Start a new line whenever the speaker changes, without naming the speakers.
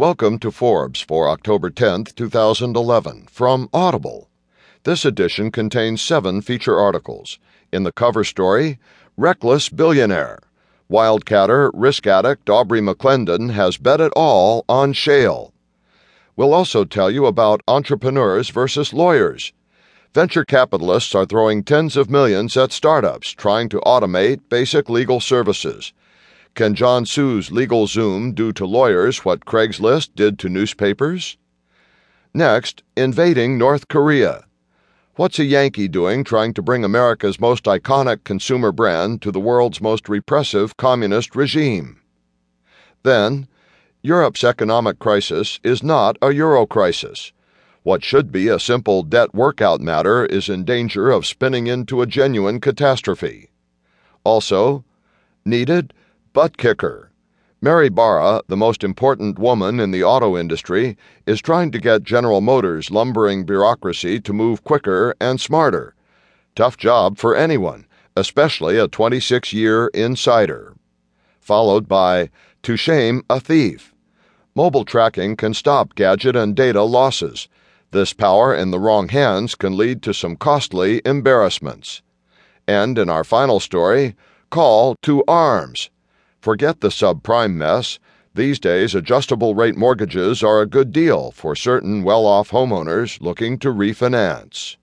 Welcome to Forbes for October 10, 2011, from Audible. This edition contains seven feature articles. In the cover story, Reckless Billionaire. Wildcatter risk addict Aubrey McClendon has bet it all on shale. We'll also tell you about entrepreneurs versus lawyers. Venture capitalists are throwing tens of millions at startups trying to automate basic legal services. Can John Suh's legal zoom do to lawyers what Craigslist did to newspapers? Next, invading North Korea. What's a Yankee doing trying to bring America's most iconic consumer brand to the world's most repressive communist regime? Then, Europe's economic crisis is not a euro crisis. What should be a simple debt workout matter is in danger of spinning into a genuine catastrophe. Also, needed butt kicker. Mary Barra, the most important woman in the auto industry, is trying to get General Motors' lumbering bureaucracy to move quicker and smarter. Tough job for anyone, especially a 26 year insider. Followed by To Shame a Thief. Mobile tracking can stop gadget and data losses. This power in the wrong hands can lead to some costly embarrassments. And in our final story, Call to Arms. Forget the subprime mess. These days, adjustable rate mortgages are a good deal for certain well off homeowners looking to refinance.